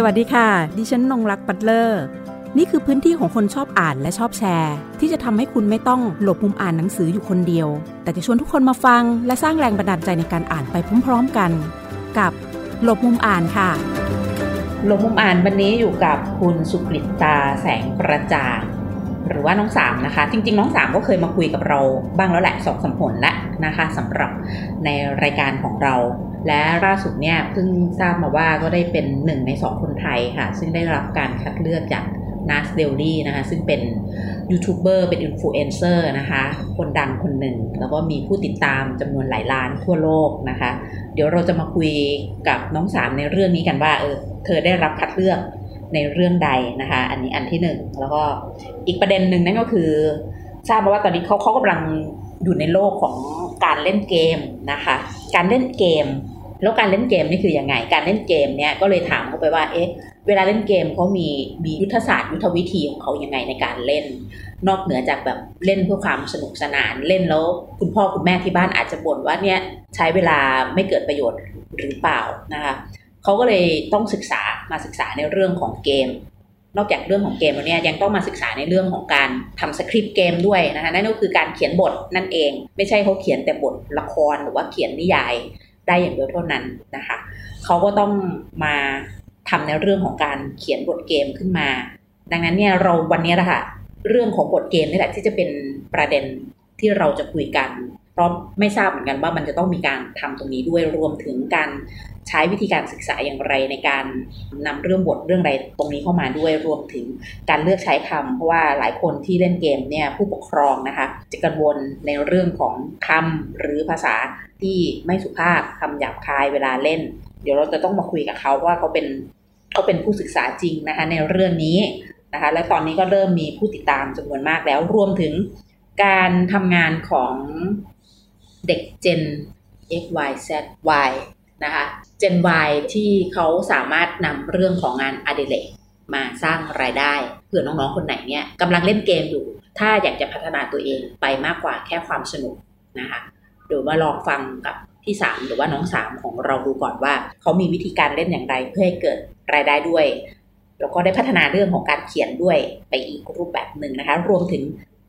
สวัสดีค่ะ ดิฉันนงรักปัตเลอร์ นี่คือพื้นที่ของคนชอบอ่านและชอบแชร์ ที่จะทำให้คุณไม่ต้องหลบมุมอ่านหนังสืออยู่คนเดียว แต่จะชวนทุกคนมาฟัง และสร้างแรงบันดาลใจในการอ่านไปพร้อม ๆกัน กับหลบมุมอ่านค่ะ หลบมุมอ่านวันนี้อยู่กับคุณสุกฤตตาแสงประจ่างหรือว่าน้องสามนะคะ จริง ๆ น้องสามก็เคยมาคุยกับเราบ้างแล้วแหละสองสมผลแล้วนะคะสำหรับในรายการของเรา และล่าสุดเนี่ยเพิ่งทราบมาว่าก็ได้เป็นหนึ่งในสองคนไทยค่ะ ซึ่งได้รับการคัดเลือกจาก Nas Daily นะคะ ซึ่งเป็นยูทูบเบอร์เป็นอินฟลูเอนเซอร์นะคะ คนดังคนหนึ่ง แล้วก็มีผู้ติดตามจำนวนหลายล้านทั่วโลกนะคะ เดี๋ยวเราจะมาคุยกับน้องซัมในเรื่องนี้กันว่าเออเธอได้รับคัดเลือกในเรื่องใดนะคะ อันนี้อันที่หนึ่งแล้วก็อีกประเด็นหนึ่งนั่นก็คือ ทราบมาว่าตอนนี้เขาเขากำลังอยู่ในโลกของการเล่นเกมนะคะ การเล่นเกม แล้วการเล่นเกมนี่คือยังไง การเล่นเกมเนี่ยก็เลยถามเขาไปว่า เอ๊ะ เวลาเล่นเกมเขามีมียุทธศาสตร์ยุทธวิธีของเขายังไงในการเล่น นอกเหนือจากแบบเล่นเพื่อความสนุกสนานเล่นแล้ว คุณพ่อคุณแม่ที่บ้านอาจจะบ่นว่าเนี่ยใช้เวลาไม่เกิดประโยชน์หรือเปล่านะคะเขาก็เลยต้องศึกษามาศึกษาในเรื่องของเกม นอกจากเรื่องของเกมแล้วเนี่ยยังต้องมาศึกษาในเรื่องของการทำสคริปต์เกมด้วยนะคะนั่นก็คือการเขียนบทนั่นเอง ไม่ใช่เขาเขียนแต่บทละครหรือว่าเขียนนิยาย ได้อย่างเดียวเท่านั้นนะคะ เขาก็ต้องมาทำในเรื่องของการเขียนบทเกมขึ้นมา ดังนั้นเนี่ยเราวันนี้นะคะเรื่องของบทเกมนี่แหละที่จะเป็นประเด็นที่เราจะคุยกัน เพราะไม่ทราบเหมือนกันว่ามันจะต้องมีการทำตรงนี้ด้วยรวมถึงการใช้วิธีการศึกษาอย่างไรในการนำเรื่องบทเรื่องใดตรงนี้เข้ามาด้วยรวมถึงการเลือกใช้คำเพราะว่าหลายคนที่เล่นเกมเนี่ยผู้ปกครองนะคะจะกังวลในเรื่องของคำหรือภาษา ที่ไม่สุภาพคำหยาบคายเวลาเล่น เดี๋ยวเราจะต้องมาคุยกับเขาว่าเขาเป็นเขาเป็นผู้ศึกษาจริงนะคะในเรื่องนี้นะคะและตอนนี้ก็เริ่มมีผู้ติดตามจำนวนมากแล้วรวมถึงการทำงานของเด็ก Gen X Y Z Y นะคะ Gen Y ที่เขาสามารถนำเรื่องของงานอดิเรกมาสร้างรายได้เผื่อน้องๆคนไหนเนี่ยกำลังเล่นเกมอยู่ ถ้าอยากจะพัฒนาตัวเองไปมากกว่าแค่ความสนุกนะคะ เดี๋ยวมาลองฟังกับพี่สามหรือว่าน้องสามของเราดูก่อนว่า เขามีวิธีการเล่นอย่างไรเพื่อให้เกิดรายได้ด้วย แล้วก็ได้พัฒนาเรื่องของการเขียนด้วยไปอีกรูปแบบหนึ่งนะคะ รวมถึง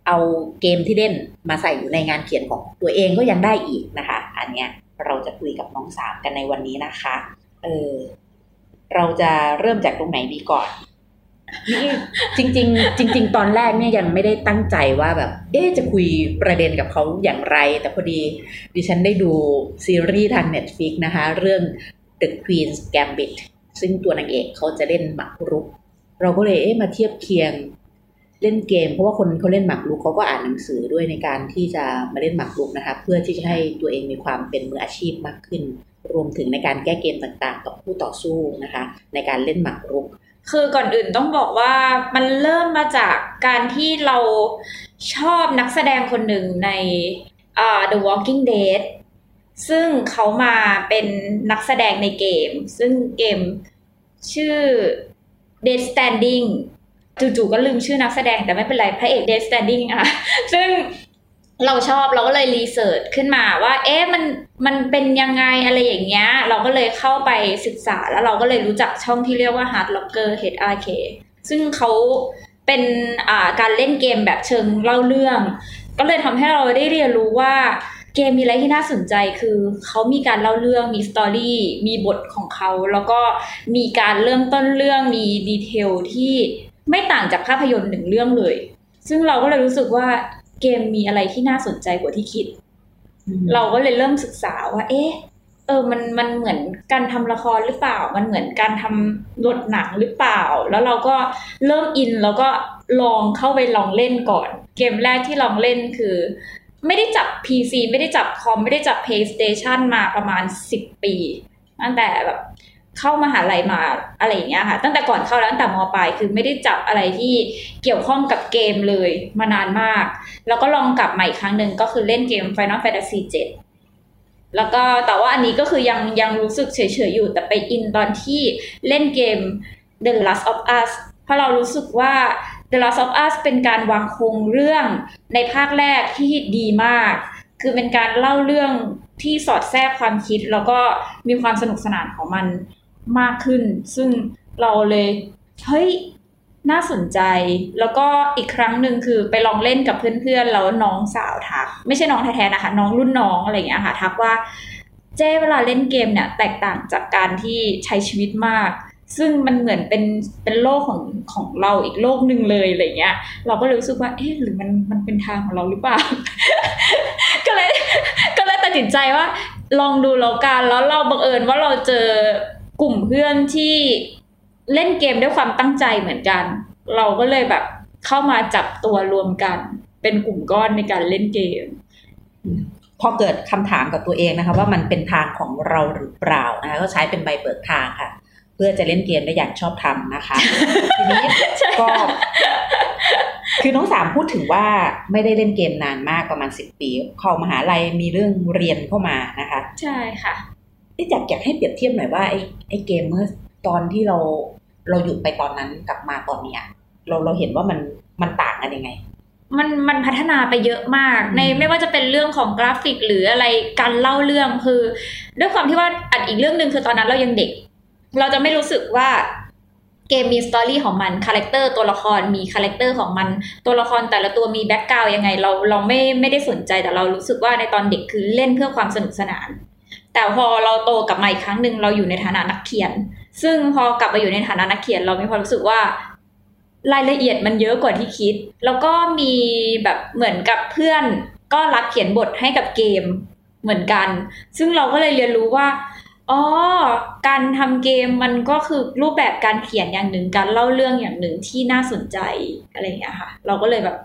เอาเกมที่เล่นมาใส่อยู่ในงานเขียนของตัวเองก็ยังได้อีกนะคะ อันเนี้ยเราจะคุยกับน้องสามกันในวันนี้นะคะ เออเราจะเริ่มจากตรงไหนดีก่อน นี่จริง ๆ จริง ๆ ตอนแรกเนี่ยยังไม่ได้ตั้งใจว่าแบบ เอ๊จะคุยประเด็นกับเขาอย่างไร แต่พอดีดิฉันได้ดูซีรีส์ทาง Netflix นะคะ เรื่อง The Queen's Gambit ซึ่งตัวนางเอกเขาจะเล่นหมากรุก เราก็เลยเอ๊มาเทียบเคียงเล่นเกม เพราะว่าคนเขาเล่นหมากรุกเขาก็อ่านหนังสือด้วยในการที่จะมาเล่นหมากรุกนะคะเพื่อที่จะให้ตัวเองมีความเป็นมืออาชีพมากขึ้น รวมถึงในการแก้เกมต่างๆ กับผู้ต่อสู้นะคะ ในการเล่นหมากรุก คือก่อนอื่นต้องบอกว่ามันเริ่มมาจากการที่เราชอบนักแสดงคนหนึ่งใน uh, The Walking Dead ซึ่งเขามาเป็นนักแสดงในเกม ซึ่งเกมชื่อ Dead Standing จู่ๆก็ลืมชื่อนักแสดงแต่ไม่เป็นไรพระเอก Dead Standing อะซึ่ง เราชอบเราก็เลยรีเสิร์ชขึ้นมาว่า เอ๊ะมันมันเป็นยังไงอะไรอย่างเงี้ย เราก็เลยเข้าไปศึกษาแล้วเราก็เลยรู้จักช่องที่เรียกว่า Hard Locker HRK ซึ่งเขาเป็นอ่าการเล่นเกมแบบเชิงเล่าเรื่อง ก็เลยทำให้เราได้เรียนรู้ว่าเกมมีอะไรที่น่าสนใจคือเขามีการเล่าเรื่องมีสตอรี่มีบทของเขา แล้วก็มีการเริ่มต้นเรื่องมีดีเทลที่ไม่ต่างจากภาพยนตร์หนึ่งเรื่องเลย ซึ่งเราก็เลยรู้สึกว่า เกมมีอะไรที่น่าสนใจกว่าที่คิด เราก็เลยเริ่มศึกษาว่า เอ๊ะเออ มัน มันเหมือนการทำละครหรือเปล่า มันเหมือนการทำบทหนังหรือเปล่า แล้วเราก็เริ่มอิน แล้วก็ลองเข้าไปลองเล่นก่อน เกมแรกที่ลองเล่นคือ ไม่ได้จับ PC ไม่ได้จับคอม ไม่ได้จับ PlayStation มาประมาณ 10 ปี ตั้งแต่แบบ เข้ามาหาลัยมาอะไรอย่างเงี้ยค่ะ ตั้งแต่ก่อนเข้าแล้วตั้งแต่มปลายคือไม่ได้จับอะไรที่เกี่ยวข้องกับเกมเลยมานานมาก แล้วก็ลองกลับมาอีกครั้งหนึ่งก็คือเล่นเกม Final Fantasy 7แล้วก็แต่ว่าอันนี้ก็คือยังยังรู้สึกเฉยๆอยู่แต่ไปอินตอนที่เล่นเกม The Last of Us เพราะเรารู้สึกว่า The Last of Us เป็นการวางโครงเรื่องในภาคแรกที่ดีมาก คือเป็นการเล่าเรื่องที่สอดแทรกความคิดแล้วก็มีความสนุกสนานของมัน มากขึ้น ซึ่งเราเลยเฮ้ยน่าสนใจ แล้วก็อีกครั้งหนึ่งคือไปลองเล่นกับเพื่อนๆแล้วน้องสาวทัก ไม่ใช่น้องแท้ๆนะคะ น้องรุ่นน้องอะไรอย่างเงี้ยค่ะทักว่าเจ้เวลาเล่นเกมเนี่ยแตกต่างจากการที่ใช้ชีวิตมาก ซึ่งมันเหมือนเป็นเป็นโลกของของเราอีกโลกหนึ่งเลยอะไรเงี้ย เราก็เลยรู้สึกว่าเอ๊ะหรือมันมันเป็นทางของเราหรือเปล่า ก็เลยก็เลยตัดสินใจว่า ลองดูแล้วกันแล้วเราบังเอิญว่าเราเจอ กลุ่มเพื่อนที่เล่นเกมด้วยความตั้งใจเหมือนกัน เราก็เลยแบบเข้ามาจับตัวรวมกัน เป็นกลุ่มก้อนในการเล่นเกม พอเกิดคำถามกับตัวเองนะคะ ว่ามันเป็นทางของเราหรือเปล่านะคะก็ใช้เป็นใบเปิดทางค่ะ เพื่อจะเล่นเกมได้อย่างชอบทำนะคะ ทีนี้ก็คือน้องสามพูดถึงว่าไม่ได้เล่นเกมนานมากประมาณสิบปี เข้ามหาลัยมีเรื่องเรียนเข้ามานะคะ ใช่ค่ะที่ อยากอยากให้เปรียบเทียบหน่อยว่าไอ้ไอ้เกมเมื่อตอนที่เราเราหยุดไปตอนนั้นกลับมาตอนเนี้ยเราเราเห็นว่ามันมันต่างกันยังไง มันมันพัฒนาไปเยอะมาก ในไม่ว่าจะเป็นเรื่องของกราฟิกหรืออะไรการเล่าเรื่องคือ ด้วยความที่ว่าอันอีกเรื่องหนึ่งคือตอนนั้นเรายังเด็ก เราจะไม่รู้สึกว่าเกมมี story ของมันคาแรคเตอร์ตัวละครมีคาแรคเตอร์ของมัน ตัวละครแต่ละตัวมี background ยังไง เราเราไม่ไม่ได้สนใจแต่เรารู้สึกว่าในตอนเด็กคือเล่นเพื่อความสนุกสนาน แต่พอเราโตกลับมาอีกครั้งหนึ่งเราอยู่ในฐานะนักเขียน ซึ่งพอกลับมาอยู่ในฐานะนักเขียน เรามีความรู้สึกว่ารายละเอียดมันเยอะกว่าที่คิด แล้วก็มีแบบเหมือนกับเพื่อน ก็รับเขียนบทให้กับเกมเหมือนกัน ซึ่งเราก็เลยเรียนรู้ว่าอ๋อ การทำเกมมันก็คือรูปแบบการเขียนอย่างหนึ่ง การเล่าเรื่องอย่างหนึ่งที่น่าสนใจอะไรอย่างเงี้ยค่ะ เราก็เลยแบบ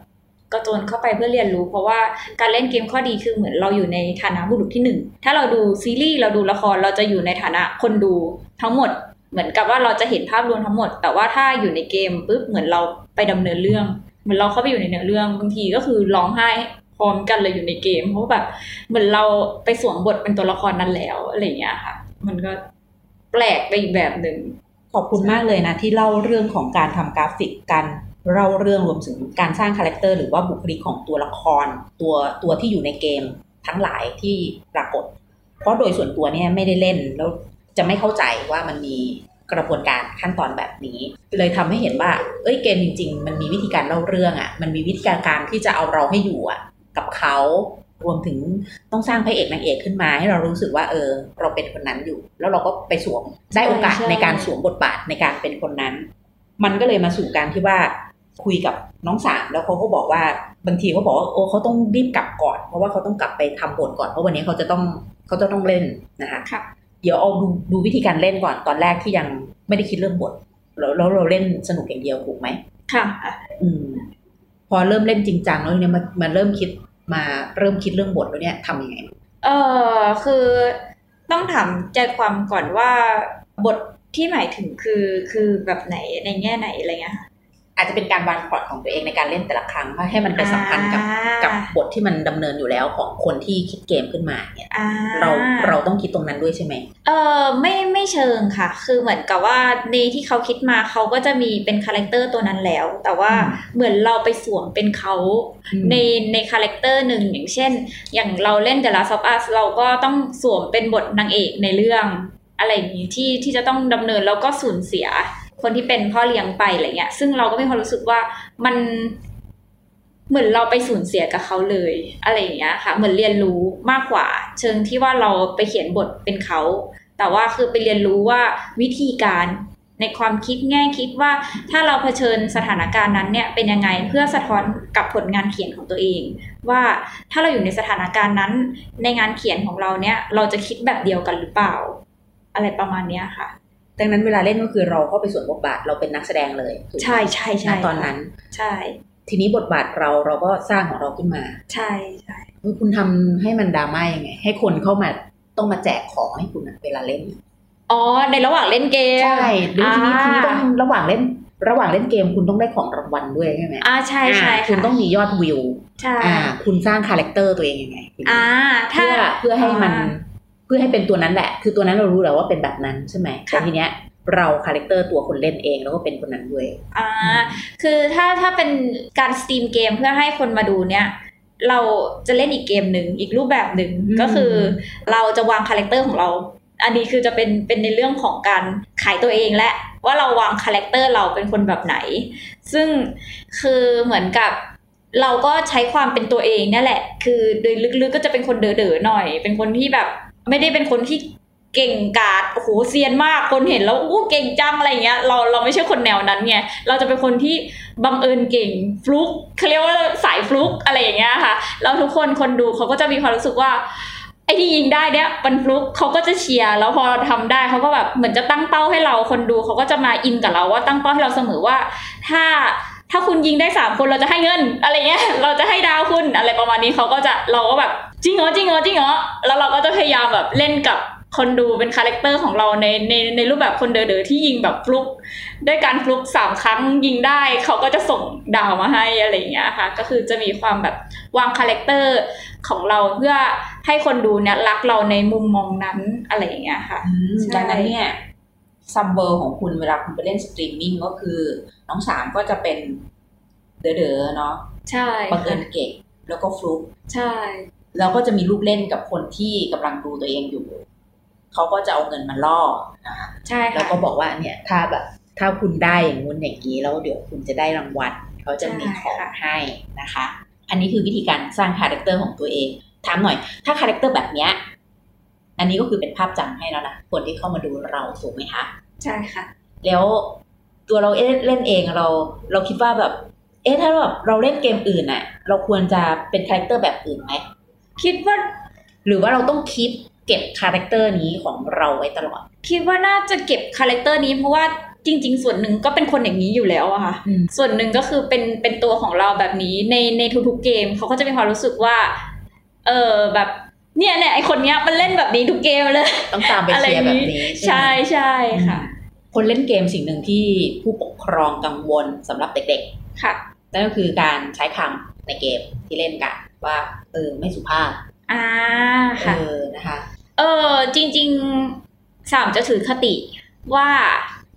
กระโจนเข้าไปเพื่อเรียนรู้ เพราะว่าการเล่นเกมข้อดีคือเหมือนเราอยู่ในฐานะบุรุษที่หนึ่งถ้าเราดูซีรีส์เราดูละครเราจะอยู่ในฐานะคนดูทั้งหมด เหมือนกับว่าเราจะเห็นภาพรวมทั้งหมด แต่ว่าถ้าอยู่ในเกมปุ๊บเหมือนเราไปดำเนินเรื่องเหมือนเราเข้าไปอยู่ในเนื้อเรื่องบางทีก็คือร้องไห้พร้อมกันเลยอยู่ในเกมเพราะแบบเหมือนเราไปสวมบทเป็นตัวละครนั้นแล้วอะไรอย่างเงี้ยค่ะ มันก็แปลกไปอีกแบบหนึ่งขอบคุณมากเลยนะที่เล่าเรื่องของการทำกราฟิกการ เล่าเรื่องรวมถึงการสร้างคาแรคเตอร์หรือว่าบุคลิกของตัวละคร ตัวตัวที่อยู่ในเกมทั้งหลายที่ปรากฏ เพราะโดยส่วนตัวเนี่ยไม่ได้เล่นแล้วจะไม่เข้าใจว่ามันมีกระบวนการขั้นตอนแบบนี้ เลยทำให้เห็นว่า เอ้ยเกมจริง ๆ มันมีวิธีการเล่าเรื่องอะ่ะ มันมีวิธีการการที่จะเอาเราให้อยู่อะ กับเขารวมถึงต้องสร้างพระเอกนางเอกขึ้นมา ให้เรารู้สึกว่าเออ เราเป็นคนนั้นอยู่ แล้วเราก็ไปสวมได้โอกาสใในการสวมบทบาทในการเป็นคนนั้น มันก็เลยมาสู่การที่ว่า คุยกับน้องสามแล้วเขาก็บอกว่าบางทีเขาบอกว่าโอ้เขาต้องรีบกลับก่อนเพราะว่าเขาต้องกลับไปทำบทก่อนเพราะวันนี้เขาจะต้องเขาจะต้องเล่นนะคะค่ะเดี๋ยวเอาดูดูวิธีการเล่นก่อนตอนแรกที่ยังไม่ได้คิดเรื่องบทแล้วแล้วเราเล่นสนุกอย่างเดียวถูกไหมค่ะอืมพอเริ่มเล่นจริงจังแล้วเนี่ยมันมันเริ่มคิดมาเริ่มคิดเรื่องบทแล้วเนี่ยทำยังไงเออคือต้องถามใจความก่อนว่าบทที่หมายถึงคือคือแบบไหนในแง่ไหนอะไรเงี้ยค่ะ อาจจะเป็นการวางพล็อตของตัวเองในการเล่นแต่ละครั้งเพื่อให้มันไปสัมพันธ์กับอ่ากับบทที่มันดำเนินอยู่แล้วของคนที่คิดเกมขึ้นมาเนี่ยอ่าเราเราต้องคิดตรงนั้นด้วยใช่ไหมเออไม่ไม่เชิงค่ะ คือเหมือนกับว่าในที่เขาคิดมาเขาก็จะมีเป็นคาแรคเตอร์ตัวนั้นแล้ว แต่ว่าอืมเหมือนเราไปสวมเป็นเขาในในคาแรคเตอร์หนึ่งอย่างเช่น อย่างเราเล่น The Last of Us เราก็ต้องสวมเป็นบทนางเอกในเรื่องอะไรอย่างนี้ที่ที่จะต้องดำเนินแล้วก็สูญเสีย คนที่เป็นพ่อเลี้ยงไปอะไรเงี้ย ซึ่งเราก็มีความรู้สึกว่ามันเหมือนเราไปสูญเสียกับเขาเลย อะไรอย่างเงี้ยค่ะ เหมือนเรียนรู้มากกว่า เชิงที่ว่าเราไปเขียนบทเป็นเขา แต่ว่าคือไปเรียนรู้ว่าวิธีการในความคิดแง่คิดว่าถ้าเราเผชิญสถานการณ์นั้นเนี่ยเป็นยังไงเพื่อสะท้อนกับผลงานเขียนของตัวเอง ว่าถ้าเราอยู่ในสถานการณ์นั้น ในงานเขียนของเราเนี่ยเราจะคิดแบบเดียวกันหรือเปล่า อะไรประมาณเนี้ยค่ะ ดังนั้นเวลาเล่นก็คือเราเข้าไปสวมบทบาทเราเป็นนักแสดงเลยถูกไหมใช่ใช่ใช่ณตอนนั้น ใช่ ทีนี้บทบาทเราเราก็สร้างของเราขึ้นมา ใช่ใช่เฮ้ยคุณทำให้มันดราม่ายังไง ให้คนเข้ามาต้องมาแจกของให้คุณอะเวลาเล่น อ๋อ ในระหว่างเล่นเกม ใช่ดูทีนี้อ่าทีนี้ต้องระหว่างเล่น ระหว่างเล่นเกมคุณต้องได้ของรางวัลด้วยใช่ไหมอ่าใช่ใช่อ่าค่ะคุณต้องมียอดวิว ใช่ อ่า คุณสร้างคาแรคเตอร์ตัวเองยังไง อ่า ถ้าเพื่อเพื่อให้มันอ่า เพื่อให้เป็นตัวนั้นแหละ คือตัวนั้นเรารู้แล้วว่าเป็นแบบนั้นใช่ไหมค่ะแต่ทีเนี้ยเราคาแรคเตอร์ตัวคนเล่นเองแล้วก็เป็นคนนั้นด้วย อ่า คือถ้าถ้าเป็นการสตรีมเกมเพื่อให้คนมาดูเนี่ย เราจะเล่นอีกเกมหนึ่งอีกรูปแบบหนึ่งอืมก็คือ เราจะวางคาแรคเตอร์ของเรา อันนี้คือจะเป็นเป็นในเรื่องของการขายตัวเองและ ว่าเราวางคาแรคเตอร์เราเป็นคนแบบไหน ซึ่งคือเหมือนกับเราก็ใช้ความเป็นตัวเองเนี่ยแหละ คือโดยลึกๆก็จะเป็นคนเด๋อๆหน่อย เป็นคนที่แบบ ไม่ได้เป็นคนที่เก่งกาดโอ้โหเซียนมากคนเห็นแล้วอู้เก่งจังอะไรเงี้ยเราเราไม่ใช่คนแนวนั้นไงเราจะเป็นคนที่บังเอิญเก่งฟลุกเขาเรียกว่าสายฟลุกอะไรอย่างเงี้ยค่ะแล้วทุกคนคนดูเขาก็จะมีความรู้สึกว่าไอ้ที่ยิงได้เนี่ยมันฟลุกเขาก็จะเชียร์แล้วพอเราทำได้เขาก็แบบเหมือนจะตั้งเป้าให้เราคนดูเขาก็จะมาอินกับเราว่าตั้งเป้าให้เราเสมอว่า ถ้าถ้าคุณยิงได้สามคนเราจะให้เงินอะไรเงี้ยเราจะให้ดาวคุณอะไรประมาณนี้เขาก็จะเราก็แบบ จริงเหรอจริงเหรอจริงเหรอแล้วเราก็จะพยายามแบบเล่นกับคนดูเป็นคาแรคเตอร์ของเราในในในรูปแบบคนเด๋อๆที่ยิงแบบฟลุกด้วยการฟลุกสามครั้งยิงได้เขาก็จะส่งดาวมาให้อะไรอย่างเงี้ยค่ะ ก็คือจะมีความแบบวางคาแรคเตอร์ของเราเพื่อให้คนดูเนี่ยรักเราในมุมมองนั้นอะไรอย่างเงี้ยค่ะใช่ดังนั้นเนี่ยซัมเบอร์ของคุณเวลาคุณไปเล่นสตรีมมิ่งก็คือ น้องซัมก็จะเป็นเด๋อๆเนาะใช่บังเอิญเก่งค่ะแล้วก็ฟลุกใช่ แล้วก็จะมีลูกเล่นกับคนที่กำลังดูตัวเองอยู่เขาก็จะเอาเงินมาล่อนะคะใช่แล้วค่ะก็บอกว่าเนี่ยถ้าแบบถ้าคุณได้อย่างงู้นอย่างนี้แล้วเดี๋ยวคุณจะได้รางวัลเขาจะมีของให้นะคะ อันนี้คือวิธีการสร้างคาแรคเตอร์ของตัวเองถามหน่อย ถ้าคาแรคเตอร์แบบเนี้ยอันนี้ก็คือเป็นภาพจำให้แล้วนะคนที่เข้ามาดูเราถูกไหมคะใช่ค่ะ แล้วตัวเราเอ๊ะเล่นเองเรา เราคิดว่าแบบ เอ๊ะถ้าแบบเราเล่นเกมอื่นอะเราควรจะเป็นคาแรคเตอร์แบบอื่นไหม คิดว่าหรือว่าเราต้องคิดเก็บคาแรคเตอร์นี้ของเราไว้ตลอด คิดว่าน่าจะเก็บคาแรคเตอร์นี้เพราะว่าจริง ๆ ส่วนหนึ่งก็เป็นคนอย่างนี้อยู่แล้วอะค่ะอืมส่วนหนึ่งก็คือเป็นเป็นตัวของเราแบบนี้ในในทุกๆเกมเขาก็จะมีความรู้สึกว่า เออแบบเนี่ยเนี่ยไอคนเนี้ยมันเล่นแบบนี้ทุกเกมเลย ต้องตามไปเชียร์แบบนี้ ใช่ไหมใช่ค่ะ คนเล่นเกมสิ่งหนึ่งที่ผู้ปกครองกังวลสำหรับเด็กค่ะๆนั่นก็คือการใช้คำในเกมที่เล่นกัน ว่าเออไม่สุภาพ อ่าเอค่ะอนะคะ เออจริงๆสามจะถือคติว่า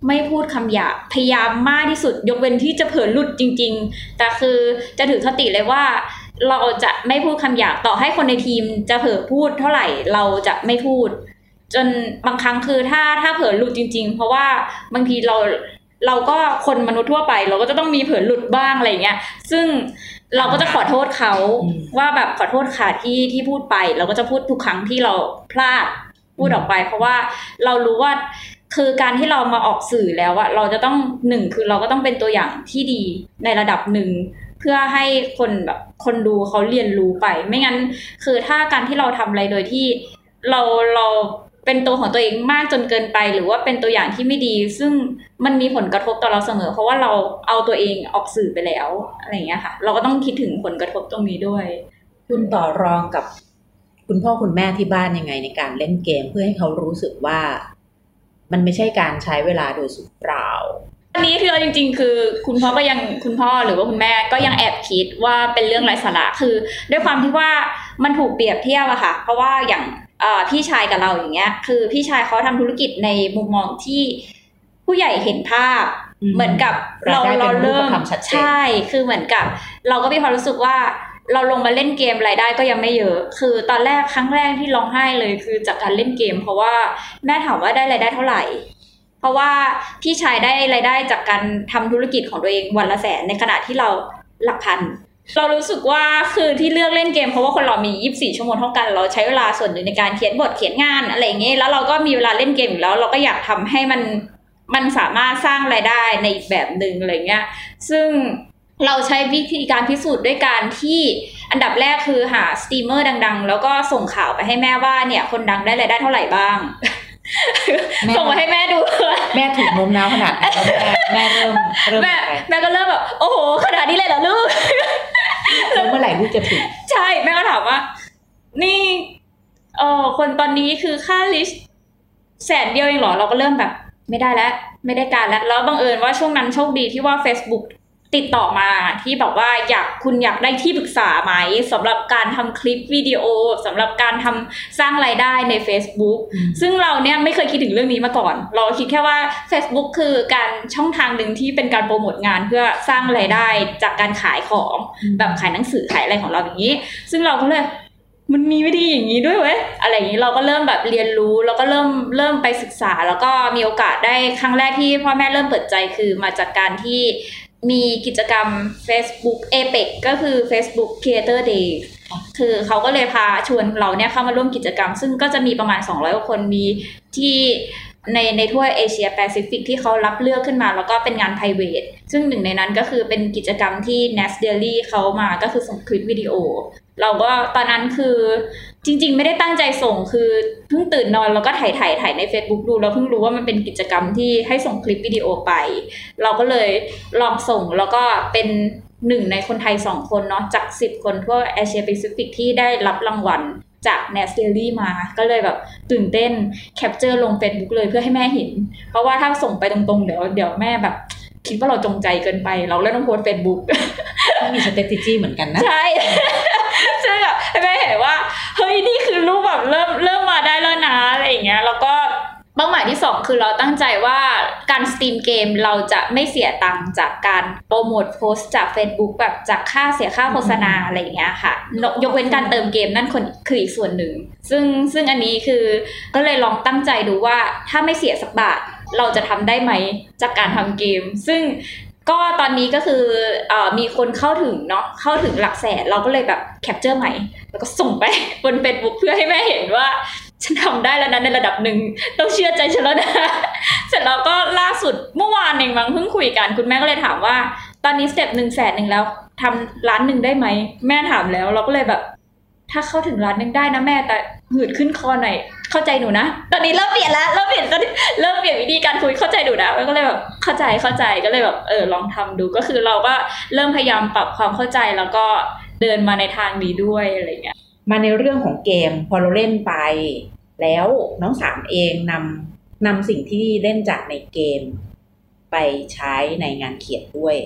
ไม่พูดคำหยาบพยายามมากที่สุด ยกเว้นที่จะเผลอหลุดจริง ๆ แต่คือจะถือคติเลยว่า เราจะไม่พูดคำหยาบต่อให้คนในทีมจะเผลอพูดเท่าไหร่เราจะไม่พูด จนบางครั้งคือถ้าถ้าเผลอหลุดจริง ๆ เพราะว่าบางทีเราเราก็คนมนุษย์ทั่วไป เราก็จะต้องมีเผลอหลุดบ้างอะไรอย่างเงี้ย ซึ่ง เราก็จะขอโทษเขาอืมว่าแบบขอโทษค่ะที่ที่พูดไป เราก็จะพูดทุกครั้งที่เราพลาดพูดออกไป เพราะว่าเรารู้ว่าคือการที่เรามาออกสื่อแล้วอะเราจะต้องหนึ่งคือเราก็ต้องเป็นตัวอย่างที่ดีในระดับหนึ่งเพื่อให้คนแบบคนดูเขาเรียนรู้ไป ไม่งั้น คือถ้าการที่เราทำอะไรโดยที่เราเรา เป็นตัวของตัวเองมากจนเกินไป หรือว่าเป็นตัวอย่างที่ไม่ดี ซึ่งมันมีผลกระทบต่อเราเสมอ เพราะว่าเราเอาตัวเองออกสื่อไปแล้วอะไรอย่างเงี้ยค่ะ เราก็ต้องคิดถึงผลกระทบตรงนี้ด้วย คุณต่อรองกับคุณพ่อคุณแม่ที่บ้านยังไงในการเล่นเกมเพื่อให้เขารู้สึกว่ามันไม่ใช่การใช้เวลาโดยสุดเปล่าอันนี้คือเอาจริง ๆ คือคุณพ่อก็ยังคุณพ่อหรือว่าคุณแม่ก็ยังแอบคิดว่าเป็นเรื่องไร้สาระคือ ด้วยความที่ว่ามันถูกเปรียบเทียบอะค่ะ เพราะว่าอย่างเอ่อ พี่ชายกับเราอย่างเงี้ย คือพี่ชายเขาทำธุรกิจในมุมมองที่ผู้ใหญ่เห็นภาพอืมเหมือนกับเรารายได้เราเป็นรูปเริ่มธรรมชัดเจนใช่ คือเหมือนกับ เราก็มีความรู้สึกว่าเราลงมาเล่นเกมรายได้ก็ยังไม่เยอะ คือตอนแรกครั้งแรกที่ร้องไห้เลยคือจากการเล่นเกม เพราะว่าแม่ถามว่าได้รายได้เท่าไหร่ เพราะว่าพี่ชายได้รายได้จากการทำธุรกิจของตัวเองวันละแสนในขณะที่เราหลักพัน เรารู้สึกว่าคือที่เลือกเล่นเกมเพราะว่าคนเรามี 24 ชั่วโมงเท่ากัน เราใช้เวลาส่วนหนึ่งในการเขียนบทเขียนงานอะไรอย่างเงี้ยแล้วเราก็มีเวลาเล่นเกมอยู่แล้ว เราก็อยากทำให้มันมันสามารถสร้างรายได้ในอีกแบบหนึ่งอะไรเงี้ย ซึ่งเราใช้วิธีการพิสูจน์ด้วยการที่อันดับแรกคือหาสตรีมเมอร์ดัง ๆ แล้วก็ส่งข่าวไปให้แม่ว่าเนี่ย คนดังได้รายได้เท่าไหร่บ้างแม่ส่งมาให้แม่ดู แม่ถูกโน้มน้าวขนาดนั้นแล้วแม่แม่เริ่มเริ่มแม่อะไรแม่ก็เริ่มแบบโอ้โหขนาดนี้เลยเหรอลูก แล้วเมื่อไหร่ลูกจะถึงใช่แม่ก็ถามว่า นี่เออคนตอนนี้คือค่าลิสต์แสนเดียวเองเหรอเราก็เริ่มแบบ ไม่ได้แล้ว ไม่ได้การแล้ว แล้วบังเอิญว่าช่วงนั้นโชคดีที่ว่า Facebook ติดต่อมาที่บอกว่าอยากคุณอยากได้ที่ปรึกษาไหมสำหรับการทำคลิปวิดีโอสำหรับการทำสร้างรายได้ใน Facebook อืมซึ่งเราเนี่ยไม่เคยคิดถึงเรื่องนี้มาก่อน เราคิดแค่ว่า Facebook คือการช่องทางหนึ่งที่เป็นการโปรโมทงานเพื่อสร้างรายได้จากการขายของแบบขายหนังสือขายอะไรของเราอย่างนี้ ซึ่งเราก็เลยมันมีวิธีอย่างนี้ด้วยเว้ยอะไรอย่างนี้เราก็เริ่มแบบเรียนรู้แล้วก็เริ่มเริ่มไปศึกษา แล้วก็มีโอกาสได้ครั้งแรกที่พ่อแม่เริ่มเปิดใจคือมาจากการที่ มีกิจกรรม Facebook APEC ก็คือ Facebook Creator Day คือเขาก็เลยพาชวนเราเนี่ยเข้ามาร่วมกิจกรรม ซึ่งก็จะมีประมาณ 200กว่าคนมีที่ ในในทั่วเอเชียแปซิฟิกที่เขารับเลือกขึ้นมา แล้วก็เป็นงาน p r i v a t ซึ่งหนึ่งในนั้นก็คือเป็นกิจกรรมที่ n a s Daily เขามาก็คือส่งคลิปวิดีโอ เราก็ตอนนั้นคือจริง ๆ ไม่ได้ตั้งใจส่งคือเพิ่งตื่นนอนแล้วก็ถ่ายถ่ายถ่ายใน Facebook ดูแล้วเพิ่งรู้ว่ามันเป็นกิจกรรมที่ให้ส่งคลิปวิดีโอไป เราก็เลยลองส่งแล้วก็เป็นหนึ่งในคนไทยสองคนเนาะจากสิบคนทั่วเอเชียแปซิฟิกที่ได้รับรางวัล จาก n a s d a i l y มา ก็เลยแบบตื่นเต้น capture ลง Facebook เลยเพื่อให้แม่เห็น เพราะว่าถ้าส่งไปตรงๆ เดี๋ยวเดี๋ยวแม่แบบคิดว่าเราจงใจเกินไป เราเลยต้องโพสเฟซบุ๊กมี strategy เหมือนกันนะ ใช่ซึ่งแบบให้แม่เห็นว่า เฮ้ย นี่คือรูปแบบเริ่มเริ่มมาได้แล้วนะ อะไรอย่างเงี้ย แล้วก็ เป้าหมายที่สองคือเราตั้งใจว่าการสตรีมเกมเราจะไม่เสียตังค์จากการโปรโมทโพสต์จาก Facebook แบบจากค่าเสียค่าโฆษณาอะไรอย่างเงี้ยค่ะ ยกเว้นการเติมเกมนั่นคนคืออีกส่วนหนึ่ง ซึ่งซึ่งอันนี้คือก็เลยลองตั้งใจดูว่าถ้าไม่เสียสักบาทเราจะทำได้ไหมจากการทำเกม ซึ่งก็ตอนนี้ก็คือมีคนเข้าถึงเนาะเข้าถึงหลักแสนเราก็เลยแบบ capture ใหม่ แล้วก็ส่งไปบนเฟซบุ๊กเพื่อให้แม่เห็นว่า ฉันทำได้แล้วนะในระดับหนึ่งต้องเชื่อใจฉันแล้วนะ เสร็จแล้วก็ล่าสุดเมื่อวานเองมั้งเพิ่งคุยกัน คุณแม่ก็เลยถามว่า ตอนนี้สเต็ปหนึ่งแสนหนึ่งแล้วทำล้านหนึ่งได้ไหม แม่ถามแล้วเราก็เลยแบบ ถ้าเข้าถึงล้านหนึ่งได้นะแม่แต่หืดขึ้นคอหน่อยเข้าใจหนูนะ ตอนนี้เริ่มเปลี่ยนแล้วเริ่มเปลี่ยนตอนนี้เริ่มเปลี่ยนวิธีการคุยเข้าใจหนูนะก็เลยแบบเข้าใจเข้าใจก็เลยแบบเออลองทำดูก็คือเราก็เริ่มพยายามปรับความเข้าใจแล้วก็เดินมาในทางนี้ด้วยอะไรเงี้ย มาในเรื่องของเกมพอเราเล่นไป แล้วน้องสามเองนำนำสิ่งที่เล่นจากในเกม ไปใช้ในงานเขียนด้วย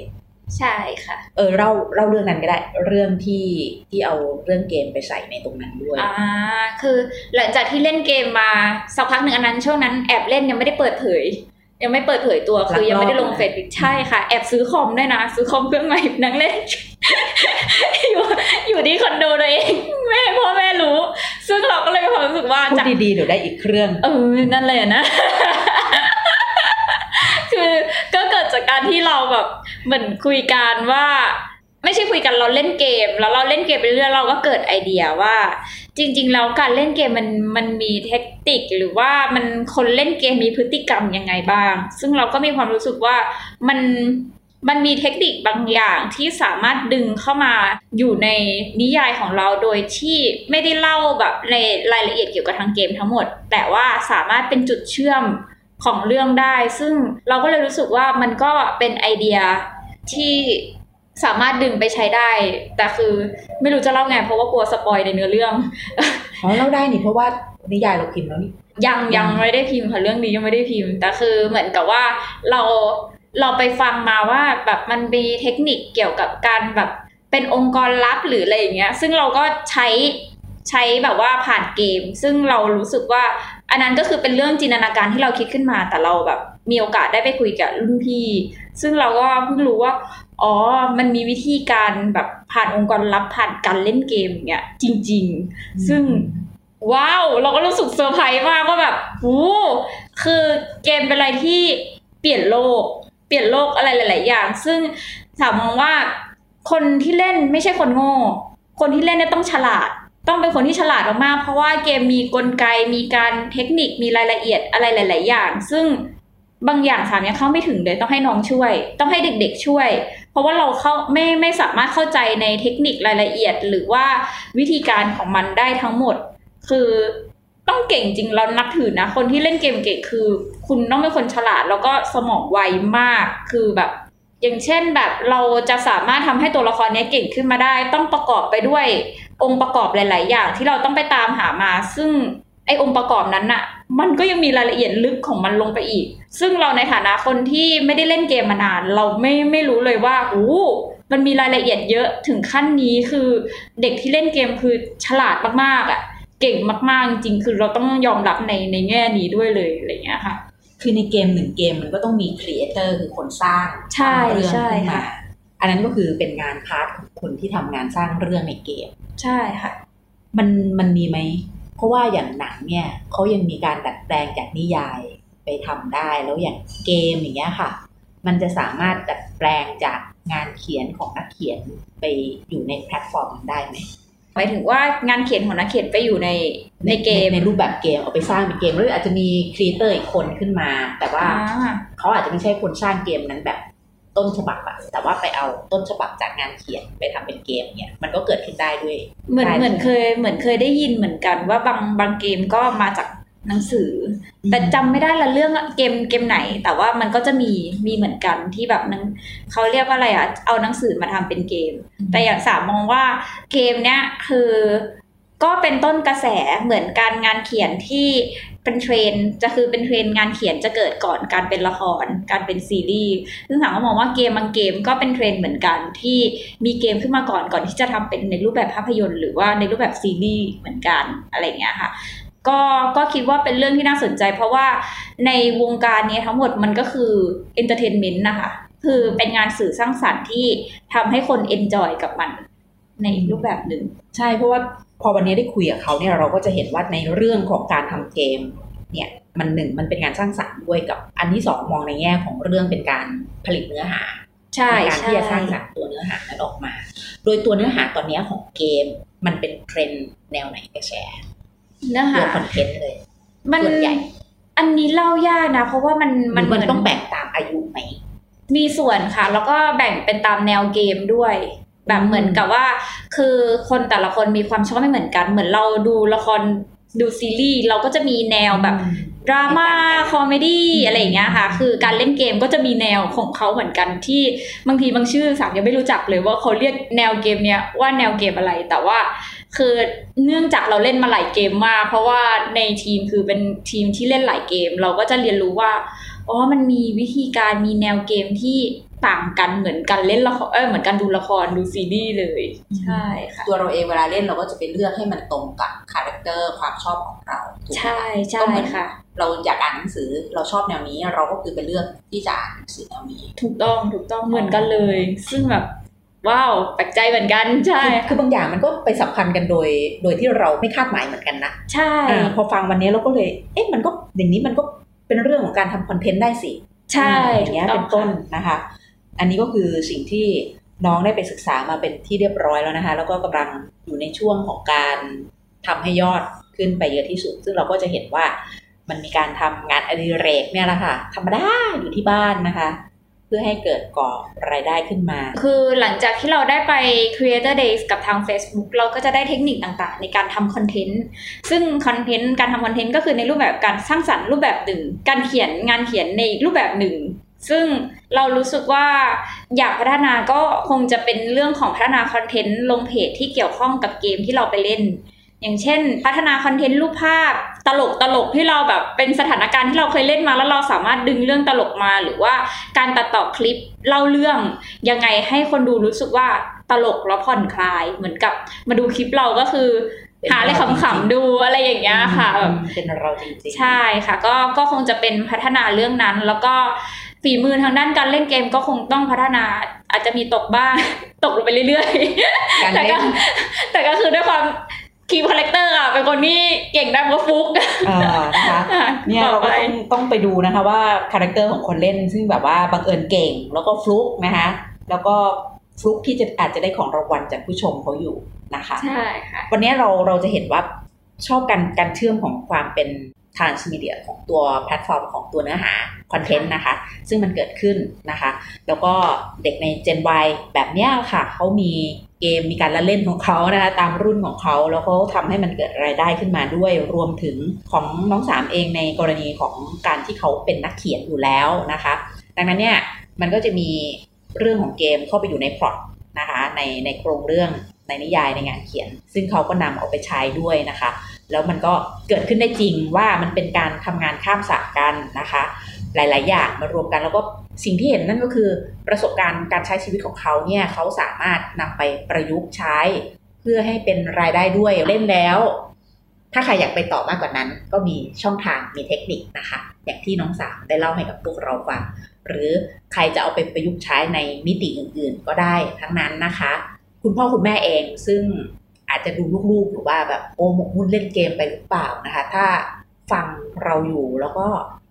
ใช่ค่ะ เออเล่าเล่าเรื่องนั้นก็ได้เรื่องที่ที่เอาเรื่องเกมไปใส่ในตรงนั้นด้วยอ่าคือหลังจากที่เล่นเกมมาสักพักหนึ่งอันนั้น ช่วงนั้นแอบเล่นยังไม่ได้เปิดเผย ยังไม่เปิดเผยตัวคือยังไม่ได้ลงเฟซบุ๊กใช่ค่ะ แอบซื้อคอมด้วยนะ ซื้อคอมเครื่องใหม่นั่งเล่นอยู่อยู่ที่คอนโดตัวเองแม่พ่อแม่รู้ ซึ่งเราก็เลยมีความรู้สึกว่าพูดจาดีๆเดี๋ยวได้อีกเครื่อง เออนั่นเลยอะนะคือก็เกิดจากการที่เราแบบเหมือนคุยกันว่า ไม่ใช่คุยกันเราเล่นเกม แล้วเราเล่นเกมไปเรื่อยๆเราก็เกิดไอเดียว่า จริง ๆ แล้วการเล่นเกมมันมันมีเทคนิคหรือว่ามันคนเล่นเกมมีพฤติกรรมยังไงบ้าง ซึ่งเราก็มีความรู้สึกว่ามันมันมีเทคนิคบางอย่างที่สามารถดึงเข้ามาอยู่ในนิยายของเราโดยที่ไม่ได้เล่าแบบในรายละเอียดเกี่ยวกับทางเกมทั้งหมด แต่ว่าสามารถเป็นจุดเชื่อมของเรื่องได้ ซึ่งเราก็เลยรู้สึกว่ามันก็เป็นไอเดียที่ สามารถดึงไปใช้ได้ แต่คือไม่รู้จะเล่าไงเพราะว่ากลัวสปอยในเนื้อเรื่องอ๋อเล่าได้นี่เพราะว่านิยายเราพิมพ์แล้วนี่ยังยังไม่ได้พิมพ์ค่ะเรื่องนี้ยังไม่ได้พิมพ์ แต่คือเหมือนกับว่าเราเราไปฟังมาว่าแบบมันมีเทคนิคเกี่ยวกับการแบบเป็นองค์กรลับหรืออะไรอย่างเงี้ย ซึ่งเราก็ใช้ใช้แบบว่าผ่านเกม ซึ่งเรารู้สึกว่า อันนั้นก็คือเป็นเรื่องจินตนาการที่เราคิดขึ้นมา แต่เราแบบมีโอกาสได้ไปคุยกับรุ่นพี่ ซึ่งเราก็เพิ่งรู้ว่า อ๋อ มันมีวิธีการแบบผ่านองค์กรลับผ่านการเล่นเกมอย่างเงี้ยจริง ๆ ซึ่งว้าว เราก็รู้สึกเซอร์ไพรส์มากว่าแบบโอ้คือเกมเป็นอะไรที่เปลี่ยนโลก เปลี่ยนโลกอะไรหลาย ๆ อย่าง ซึ่งสาวมองว่าคนที่เล่นไม่ใช่คนโง่ คนที่เล่นเนี่ยต้องฉลาด ต้องเป็นคนที่ฉลาดมากๆ เพราะว่าเกมมีกลไก มีการเทคนิค มีรายละเอียดอะไรหลาย ๆ อย่าง ซึ่ง บางอย่างสามยังเข้าไม่ถึงเลยต้องให้น้องช่วย ต้องให้เด็กๆช่วย เพราะว่าเราเข้าไม่ไม่สามารถเข้าใจในเทคนิครายละเอียด หรือว่าวิธีการของมันได้ทั้งหมด คือต้องเก่งจริงเรานับถือนะ คนที่เล่นเกมเก่งคือ คุณต้องเป็นคนฉลาดแล้วก็สมองไวมากคือแบบ อย่างเช่นแบบเราจะสามารถทำให้ตัวละครนี้เก่งขึ้นมาได้ ต้องประกอบไปด้วยองค์ประกอบหลาย ๆ อย่างที่เราต้องไปตามหามา ซึ่ง ไอ้องค์ประกอบนั้นน่ะ มันก็ยังมีรายละเอียดลึกของมันลงไปอีก ซึ่งเราในฐานะคนที่ไม่ได้เล่นเกมมานาน เราไม่ไม่รู้เลยว่าโอ้มันมีรายละเอียดเยอะถึงขั้นนี้คือเด็กที่เล่นเกมคือฉลาดมากๆอะ เก่งมากๆจริงๆคือเราต้องยอมรับในในแง่นี้ด้วยเลยอะไรอย่างเงี้ยค่ะ คือในเกมหนึ่งเกมมันก็ต้องมี creator คือคนสร้างใช่เรื่องใช่ขึ้นมาค่ะอันนั้นก็คือเป็นงาน part ของคนที่ทำงานสร้างเรื่องในเกม ใช่ค่ะ มันมันมีไหมเพ ราะว่าอย่างหนังเนี่ยเขายังมีการดัดแปลงจากนิยายไปทำได้แล้วอย่างเกมอย่างเงี้ยค่ะ มันจะสามารถดัดแปลงจากงานเขียนของนักเขียนไปอยู่ในแพลตฟอร์มนั้นได้ไหมหมายถึงว่างานเขียนของนักเขียนไปอยู่ในในเกมในรูปแบบเกมเอาไปสร้างเป็นเกมหรืออาจจะมี creator อีกคนขึ้นมา แต่ว่าอ่าเขาอาจจะไม่ใช่คนสร้างเกมนั้นแบบ ต้นฉบับอะแต่ว่าไปเอาต้นฉบับจากงานเขียนไปทำเป็นเกมเนี่ยมันก็เกิดขึ้นได้ด้วย เหมือนได้เหมือนเคยเหมือนเคยได้ยินเหมือนกันว่าบางบางเกมก็มาจากหนังสืออแต่จำไม่ได้ละเรื่องเกมเกมไหน แต่ว่ามันก็จะมีมีเหมือนกันที่แบบหนังเขาเรียกว่าอะไรอะเอาหนังสือมาทำเป็นเกม แต่อย่างสามมองว่าเกมเนี้ยคือ ก็เป็นต้นกระแสเหมือนการงานเขียนที่เป็นเทรนจะคือเป็นเทรนงานเขียนจะเกิดก่อนการเป็นละคร การเป็นซีรีส์ซึ่งสามก็มองว่าเกมบางเกมก็เป็นเทรนเหมือนกันที่มีเกมขึ้นมาก่อนก่อนที่จะทำเป็นในรูปแบบภาพยนตร์หรือว่าในรูปแบบซีรีส์เหมือนกันอะไรเงี้ยค่ะก็ก็คิดว่าเป็นเรื่องที่น่าสนใจ เพราะว่าในวงการนี้ทั้งหมดมันก็คือ entertainment นะคะ คือเป็นงานสื่อสร้างสรรค์ที่ทำให้คน enjoy กับมันในรูปแบบหนึ่ง ใช่เพราะว่า พอวันนี้ได้คุยกับเขาเนี่ยเราก็จะเห็นว่าในเรื่องของการทำเกมเนี่ยมันหนึ่งมันเป็นงานสร้างสรรค์ด้วยกับอันที่สองมองในแง่ของเรื่องเป็นการผลิตเนื้อหาใช่ในการใช่ที่จะสร้างสรรค์ตัวเนื้อหานั้นออกมา โดยตัวเนื้อหาตอนนี้ของเกมมันเป็นเทรนด์แนวไหนก็แชร์เนื้อตัหาวคอนเทนต์เลยมันส่วนใหญ่อันนี้เล่ายากนะ เพราะว่ามันมัมันนมันเหต้องแบ่งตามอายุไหมมีส่วนค่ะ แล้วก็แบ่งเป็นตามแนวเกมด้วย แบบอืมเหมือนกับว่า คือคนแต่ละคนมีความชอบไม่เหมือนกัน เหมือนเราดูละครดูซีรีส์เราก็จะมีแนวแบบดราม่าไม่ต่างกัน comedy อืมอะไรอย่างเงี้ยค่ะ คือการเล่นเกมก็จะมีแนวของเขาเหมือนกันที่บางทีบางชื่อสามยังไม่รู้จักเลยว่าเขาเรียกแนวเกมเนี้ยว่าแนวเกมอะไรแต่ว่า คือเนื่องจากเราเล่นมาหลายเกมมาก เพราะว่าในทีมคือเป็นทีมที่เล่นหลายเกม เราก็จะเรียนรู้ว่าอ๋อมันมีวิธีการมีแนวเกมที่ ต่างกันเหมือนกันเล่นละครเออเหมือนกันดูละครดูซีรีส์เลย ใช่ค่ะตัวเราเองเวลาเล่นเราก็จะไปเลือกให้มันตรงกับ character ความชอบของเราถูกไหมใช่ก็ใช่เหมือนค่ะ เราอยากอ่านหนังสือเราชอบแนวนี้ เราก็คือไปเลือกที่จะอ่านหนังสือแนวนี้ ถูกต้องถูกต้องเหมือนกันเลย ซึ่งแบบ wow แปลกใจเหมือนกันใช่ คือคือบางอย่างมันก็ไปสัมพันธ์กันโดย โดยที่เราไม่คาดหมายเหมือนกันนะใช่อาพอฟังวันนี้เราก็เลยเอ๊ะมันก็อย่างนี้มันก็เป็นเรื่องของการทำ content ได้สิใช่อย่างเงี้ยถูเป็กนต้นค่ะนะคะ อันนี้ก็คือสิ่งที่น้องได้ไปศึกษามาเป็นที่เรียบร้อยแล้วนะคะ แล้วก็กำลังอยู่ในช่วงของการทำให้ยอดขึ้นไปเยอะที่สุด ซึ่งเราก็จะเห็นว่ามันมีการทำงานอดิเรกเนี่ยแหละค่ะธรรมดาอยู่ที่บ้านนะคะ เพื่อให้เกิดก่อรายได้ขึ้นมา คือหลังจากที่เราได้ไป Creator Days กับทาง Facebook เราก็จะได้เทคนิคต่างๆ ในการทำคอนเทนต์ ซึ่งคอนเทนต์การทำคอนเทนต์ก็คือในรูปแบบการสร้างสรรค์รูปแบบหนึ่ง การเขียนงานเขียนในอีกรูปแบบหนึ่ง ซึ่งเรารู้สึกว่าอยากพัฒนาก็คงจะเป็นเรื่องของพัฒนาคอนเทนต์ลงเพจที่เกี่ยวข้องกับเกมที่เราไปเล่น อย่างเช่น พัฒนาคอนเทนต์รูปภาพตลกตลกที่เราแบบเป็นสถานการณ์ที่เราเคยเล่นมาแล้วเราสามารถดึงเรื่องตลกมาหรือว่าการตัดต่อคลิปเล่าเรื่องยังไงให้คนดูรู้สึกว่าตลกแล้วผ่อนคลายเหมือนกับมาดูคลิปเราก็คือหาอะไรขำๆดูอะไรอย่างเงี้ยค่ะเป็นเราจริงๆใช่ค่ะ ก็ก็คงจะเป็นพัฒนาเรื่องนั้นแล้วก็ ฝีมือทางด้านการเล่นเกมก็คงต้องพัฒนาอาจจะมีตกบ้าง ตกลงไปเรื่อยๆแต่การเล่ก็แต่ก็คือด้วยความ theme character อะเป็นคนที่เก่งด้านว่าฟุกเออนะคะเนี่ยเราก็ต้องต้องไปดูนะคะว่า character ของคนเล่นซึ่งแบบว่าบังเอิญเก่งแล้วก็ฟลุกนะคะแล้วก็ฟลุกที่จะอาจจะได้ของรางวัลจากผู้ชมเขาอยู่นะคะใช่ค่ะวันนี้เราเราจะเห็นว่าชอบการการเชื่อมของความเป็น transmedia ของตัวแพลตฟอร์มของตัวเนื้อหาคอนเทนต์นะคะ ซึ่งมันเกิดขึ้นนะคะ แล้วก็เด็กใน Gen Y แบบเนี้ยค่ะเขามีเกมมีการละเล่นของเขานะคะตามรุ่นของเขาแล้วเขาทำให้มันเกิดรายได้ขึ้นมาด้วยรวมถึงของน้องสามเองในกรณีของการที่เขาเป็นนักเขียนอยู่แล้วนะคะ ดังนั้นเนี่ยมันก็จะมีเรื่องของเกมเข้าไปอยู่ในพล็อตนะคะในในโครงเรื่องในนิยายในงานเขียน ซึ่งเขาก็นำเอาไปใช้ด้วยนะคะ แล้วมันก็เกิดขึ้นได้จริงว่ามันเป็นการทำงานข้ามศาสตร์กันนะคะ หลาย ๆ อย่างมารวมกันแล้วก็สิ่งที่เห็นนั่นก็คือประสบการณ์การใช้ชีวิตของเขาเนี่ยเขาสามารถนำไปประยุกต์ใช้ เพื่อให้เป็นรายได้ด้วยเล่นแล้ว ถ้าใครอยากไปต่อมากกว่านั้น ก็มีช่องทางมีเทคนิคนะคะ อย่างที่น้องสามได้เล่าให้กับพวกเราฟังหรือใครจะเอาไปประยุกต์ใช้ในมิติอื่น ๆ ก็ได้ทั้งนั้นนะคะ คุณพ่อคุณแม่เองซึ่ง อาจจะดูลูกๆหรือว่าแบบโอ้หมกมุ่นเล่นเกมไปหรือเปล่านะคะ ถ้าฟังเราอยู่แล้วก็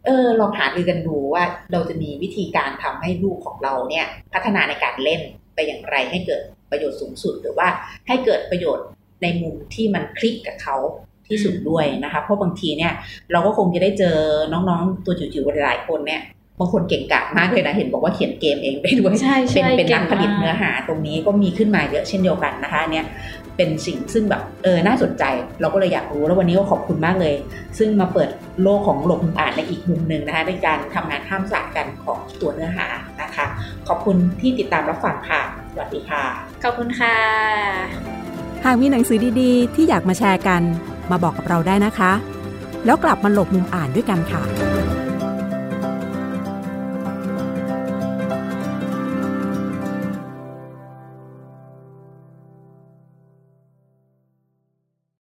เออลองหาดูกันดูว่าเราจะมีวิธีการทำให้ลูกของเราเนี่ยพัฒนาในการเล่นไปอย่างไรให้เกิดประโยชน์สูงสุด หรือว่าให้เกิดประโยชน์ในมุมที่มันคลิกกับเขาที่สุดด้วยนะคะ เพราะบางทีเนี่ยเราก็คงจะได้เจอน้องๆตัวจิ๋วๆหลายๆคนเนี่ยบางคนเก่งกาจมากเลยนะเห็นบอกว่าเขียนเกมเองได้ด้วยใช่เป็นใช่เป็นนักผลิตก่งมาเนื้อหาตรงนี้ก็มีขึ้นมาเยอะเช่นเดียวกันนะคะเนี่ย เป็นสิ่งซึ่งแบบเออน่าสนใจ เราก็เลยอยากรู้แล้ววันนี้ก็ขอบคุณมากเลย ซึ่งมาเปิดโลกของหลบมุมอ่านในอีกมุมหนึ่งนะคะในการทำงานข้ามศาสตร์กันของตัวเนื้อหานะคะ ขอบคุณที่ติดตามรับฟังค่ะสวัสดีค่ะขอบคุณค่ะหากมีหนังสือดีๆ ที่อยากมาแชร์กัน มาบอกกับเราได้นะคะ แล้วกลับมาหลบมุมอ่านด้วยกันค่ะ